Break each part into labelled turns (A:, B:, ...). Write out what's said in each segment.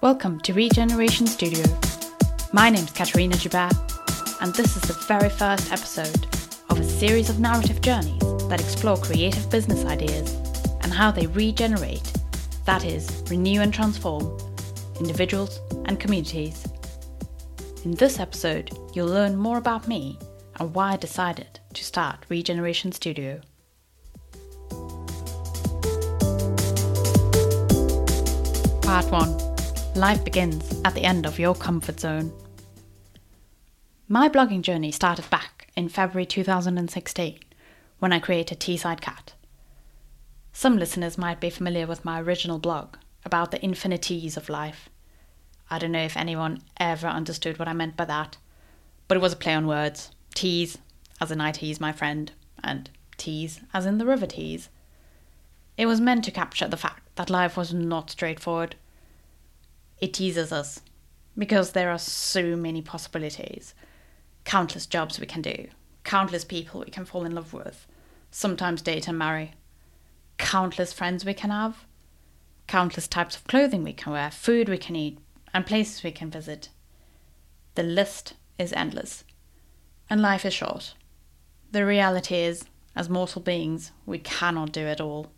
A: Welcome to Regeneration Studio. My name's Katerina Joubert, and this is the very first episode of a series of narrative journeys that explore creative business ideas and how they regenerate, that is, renew and transform, individuals and communities. In this episode, you'll learn more about me and why I decided to start Regeneration Studio. Part 1 Life begins at the end of your comfort zone. My blogging journey started back in February 2016 when I created Teesside Cat. Some listeners might be familiar with my original blog about the infinities of life. I don't know if anyone ever understood what I meant by that, but it was a play on words. Tease, as in I tease my friend, and tease, as in the river Tees. It was meant to capture the fact that life was not straightforward it teases us because there are so many possibilities. Countless jobs we can do, countless people we can fall in love with, sometimes date and marry, countless friends we can have, countless types of clothing we can wear, food we can eat, and places we can visit. The list is endless, and life is short. The reality is, as mortal beings, we cannot do it all.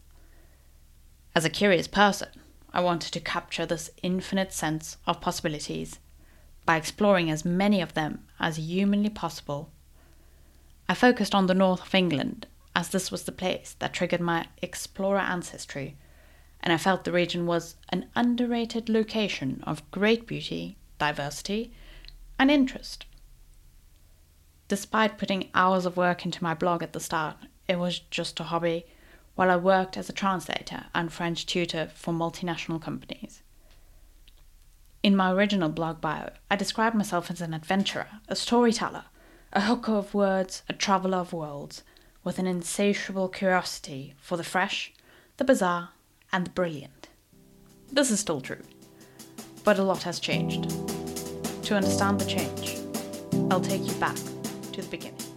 A: As a curious person, I wanted to capture this infinite sense of possibilities by exploring as many of them as humanly possible. I focused on the north of England as this was the place that triggered my explorer ancestry, and I felt the region was an underrated location of great beauty, diversity, and interest. Despite putting hours of work into my blog at the start, it was just a hobby while I worked as a translator and French tutor for multinational companies. In my original blog bio, I described myself as an adventurer, a storyteller, a hooker of words, a traveller of worlds, with an insatiable curiosity for the fresh, the bizarre, and the brilliant. This is still true, but a lot has changed. To understand the change, I'll take you back to the beginning.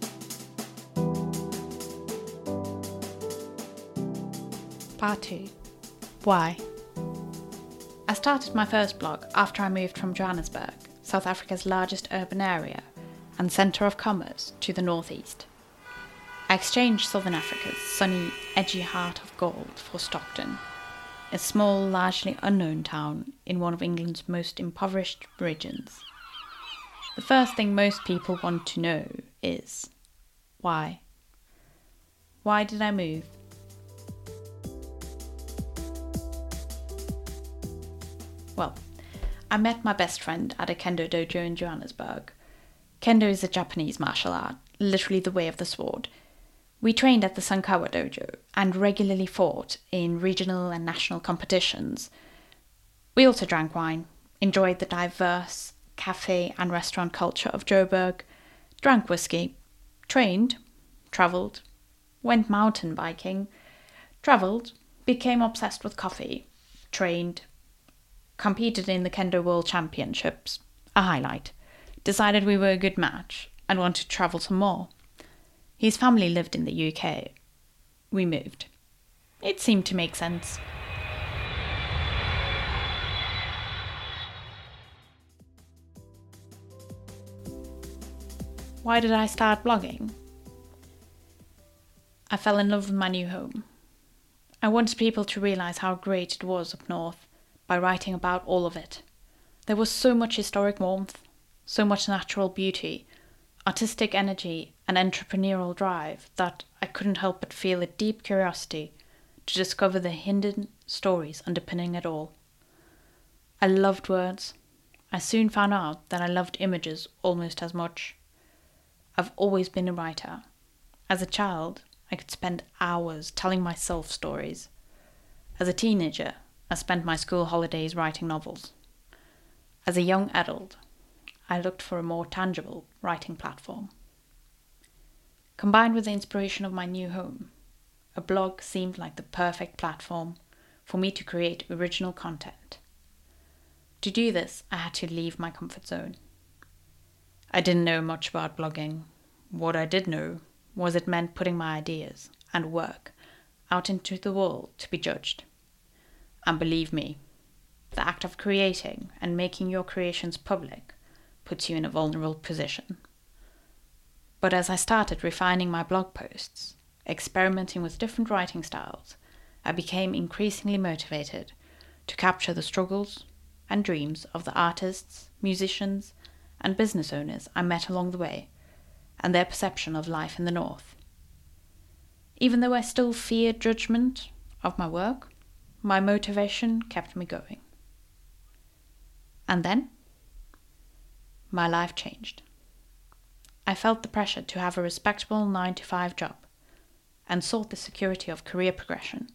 A: Part 2 Why? I started my first blog after I moved from Johannesburg, South Africa's largest urban area and centre of commerce, to the northeast. I exchanged Southern Africa's sunny, edgy heart of gold for Stockton, a small, largely unknown town in one of England's most impoverished regions. The first thing most people want to know is why? Why did I move? Well, I met my best friend at a kendo dojo in Johannesburg. Kendo is a Japanese martial art, literally the way of the sword. We trained at the Sankawa dojo and regularly fought in regional and national competitions. We also drank wine, enjoyed the diverse cafe and restaurant culture of Joburg, drank whiskey, trained, travelled, went mountain biking, travelled, became obsessed with coffee, trained, competed in the Kendo World Championships, a highlight, decided we were a good match, and wanted to travel some more. His family lived in the UK. We moved. It seemed to make sense. Why did I start blogging? I fell in love with my new home. I wanted people to realize how great it was up north by writing about all of it. There was so much historic warmth, so much natural beauty, artistic energy, and entrepreneurial drive that I couldn't help but feel a deep curiosity to discover the hidden stories underpinning it all. I loved words. I soon found out that I loved images almost as much. I've always been a writer. As a child, I could spend hours telling myself stories. As a teenager, I spent my school holidays writing novels. As a young adult, I looked for a more tangible writing platform. Combined with the inspiration of my new home, a blog seemed like the perfect platform for me to create original content. To do this, I had to leave my comfort zone. I didn't know much about blogging. What I did know was it meant putting my ideas and work out into the world to be judged. And believe me, the act of creating and making your creations public puts you in a vulnerable position. But as I started refining my blog posts, experimenting with different writing styles, I became increasingly motivated to capture the struggles and dreams of the artists, musicians, and business owners I met along the way, and their perception of life in the North. Even though I still feared judgment of my work, my motivation kept me going. And then, my life changed. I felt the pressure to have a respectable 9 to 5 job and sought the security of career progression.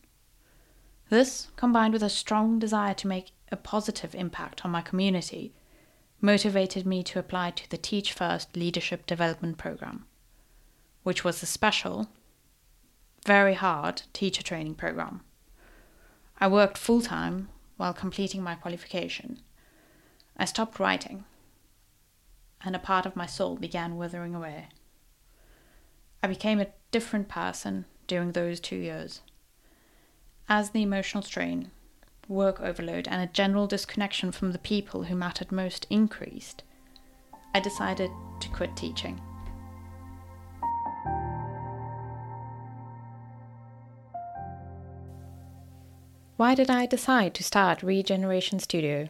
A: This, combined with a strong desire to make a positive impact on my community, motivated me to apply to the Teach First Leadership Development Program, which was a special, very hard teacher training program. I worked full time while completing my qualification. I stopped writing, and a part of my soul began withering away. I became a different person during those two years. As the emotional strain, work overload, and a general disconnection from the people who mattered most increased, I decided to quit teaching. Why did I decide to start Regeneration Studio?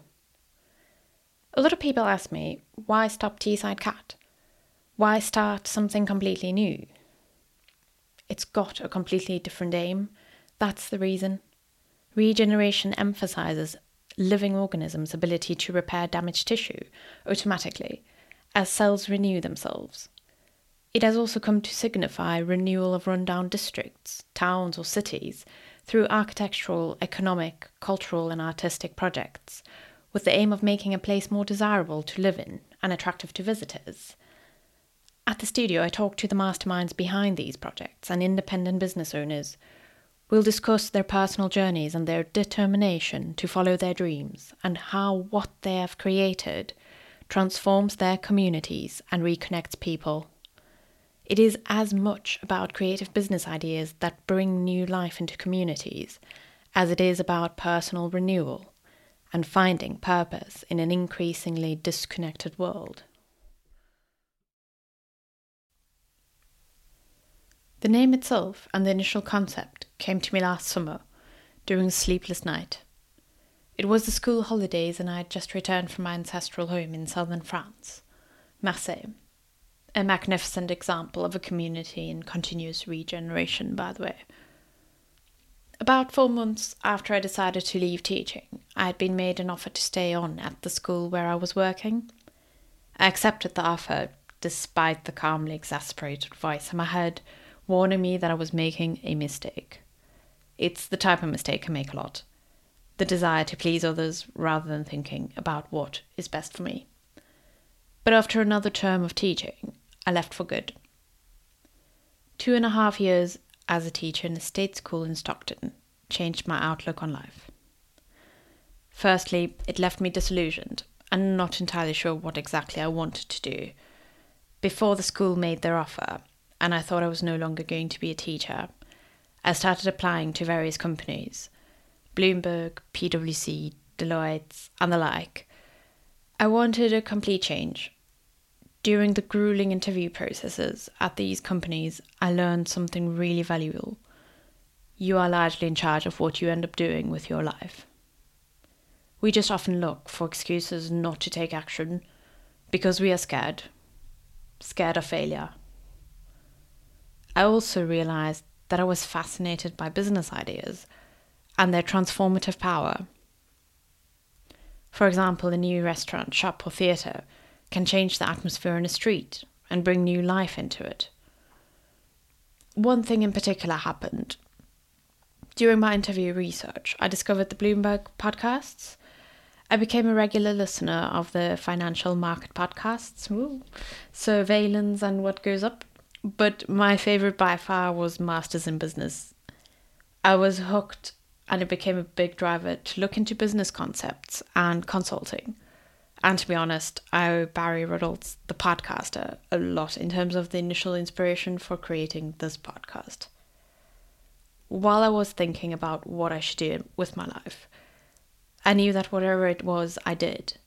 A: A lot of people ask me, why stop Teesside Cat? Why start something completely new? It's got a completely different aim. That's the reason. Regeneration emphasizes living organisms' ability to repair damaged tissue automatically as cells renew themselves. It has also come to signify renewal of rundown districts, towns, or cities through architectural, economic, cultural, and artistic projects, with the aim of making a place more desirable to live in and attractive to visitors. At the studio, I talk to the masterminds behind these projects and independent business owners. We'll discuss their personal journeys and their determination to follow their dreams, and how what they have created transforms their communities and reconnects people. It is as much about creative business ideas that bring new life into communities as it is about personal renewal and finding purpose in an increasingly disconnected world. The name itself and the initial concept came to me last summer during a sleepless night. It was the school holidays and I had just returned from my ancestral home in southern France, Marseille a magnificent example of a community in continuous regeneration, by the way. About four months after I decided to leave teaching, I had been made an offer to stay on at the school where I was working. I accepted the offer despite the calmly exasperated voice in my head warning me that I was making a mistake. It's the type of mistake I make a lot the desire to please others rather than thinking about what is best for me. But after another term of teaching, I left for good. Two and a half years as a teacher in a state school in Stockton changed my outlook on life. Firstly, it left me disillusioned and not entirely sure what exactly I wanted to do. Before the school made their offer, and I thought I was no longer going to be a teacher, I started applying to various companies Bloomberg, PwC, Deloitte, and the like. I wanted a complete change, during the grueling interview processes at these companies, I learned something really valuable. You are largely in charge of what you end up doing with your life. We just often look for excuses not to take action because we are scared, scared of failure. I also realized that I was fascinated by business ideas and their transformative power. For example, a new restaurant, shop, or theatre can change the atmosphere in a street and bring new life into it. One thing in particular happened. During my interview research, I discovered the Bloomberg podcasts. I became a regular listener of the financial market podcasts, Ooh. Surveillance and What Goes Up, but my favorite by far was Masters in Business. I was hooked and it became a big driver to look into business concepts and consulting. And to be honest, I owe Barry Ritholtz, the podcaster, a lot in terms of the initial inspiration for creating this podcast. While I was thinking about what I should do with my life, I I knew that whatever it was I did,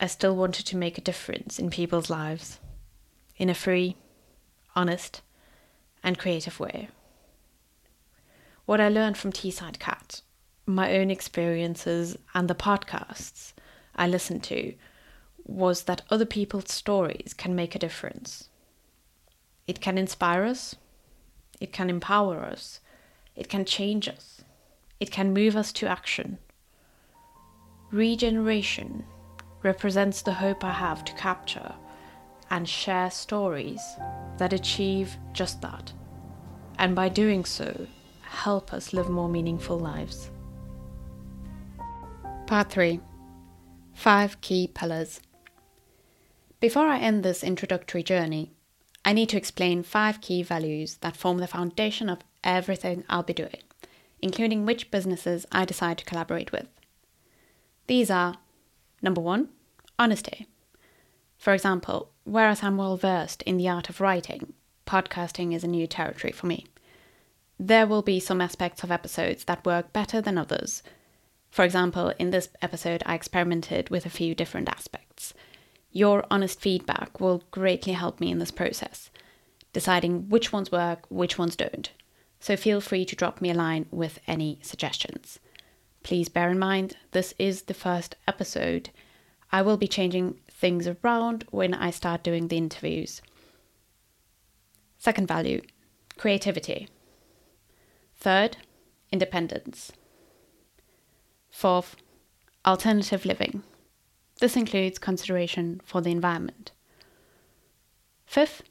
A: I still wanted to make a difference in people's lives in a free, honest, and creative way. What I learned from Teesside Cat, my own experiences, and the podcasts I listened to was that other people's stories can make a difference. It can inspire us, it can empower us, it can change us, it can move us to action. Regeneration represents the hope I have to capture and share stories that achieve just that, and by doing so, help us live more meaningful lives. Part 3 Five Key Pillars. Before I end this introductory journey, I need to explain five key values that form the foundation of everything I'll be doing, including which businesses I decide to collaborate with. These are number one, honesty. For example, whereas I'm well versed in the art of writing, podcasting is a new territory for me. There will be some aspects of episodes that work better than others. For example, in this episode, I experimented with a few different aspects. Your honest feedback will greatly help me in this process, deciding which ones work, which ones don't. So feel free to drop me a line with any suggestions. Please bear in mind, this is the first episode. I will be changing things around when I start doing the interviews. Second value creativity. Third, independence. Fourth, alternative living. This includes consideration for the environment. Fifth,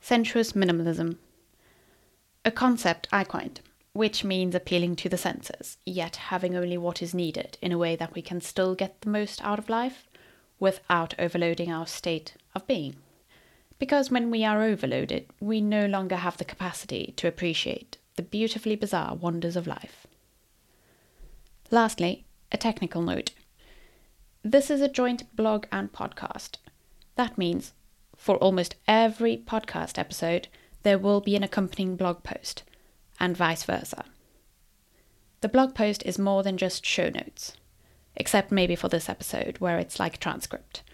A: sensuous minimalism. A concept I coined, which means appealing to the senses, yet having only what is needed in a way that we can still get the most out of life without overloading our state of being. Because when we are overloaded, we no longer have the capacity to appreciate the beautifully bizarre wonders of life. Lastly, a technical note. This is a joint blog and podcast. That means for almost every podcast episode, there will be an accompanying blog post, and vice versa. The blog post is more than just show notes except maybe for this episode where it's like a transcript.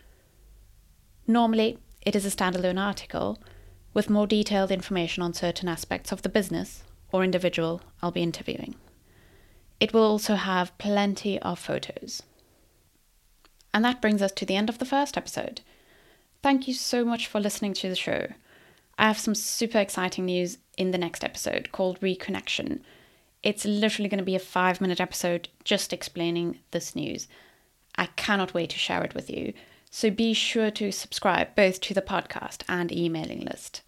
A: Normally, it is a standalone article with more detailed information on certain aspects of the business or individual I'll be interviewing. It will also have plenty of photos. And that brings us to the end of the first episode. Thank you so much for listening to the show. I have some super exciting news in the next episode called Reconnection, it's literally going to be a five minute episode just explaining this news. I cannot wait to share it with you. So be sure to subscribe both to the podcast and emailing list.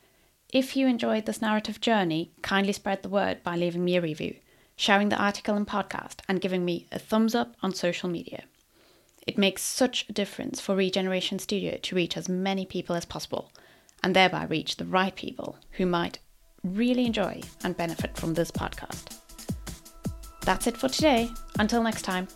A: If you enjoyed this narrative journey, kindly spread the word by leaving me a review, sharing the article and podcast, and giving me a thumbs up on social media. It makes such a difference for Regeneration Studio to reach as many people as possible, and thereby reach the right people who might really enjoy and benefit from this podcast. That's it for today. Until next time.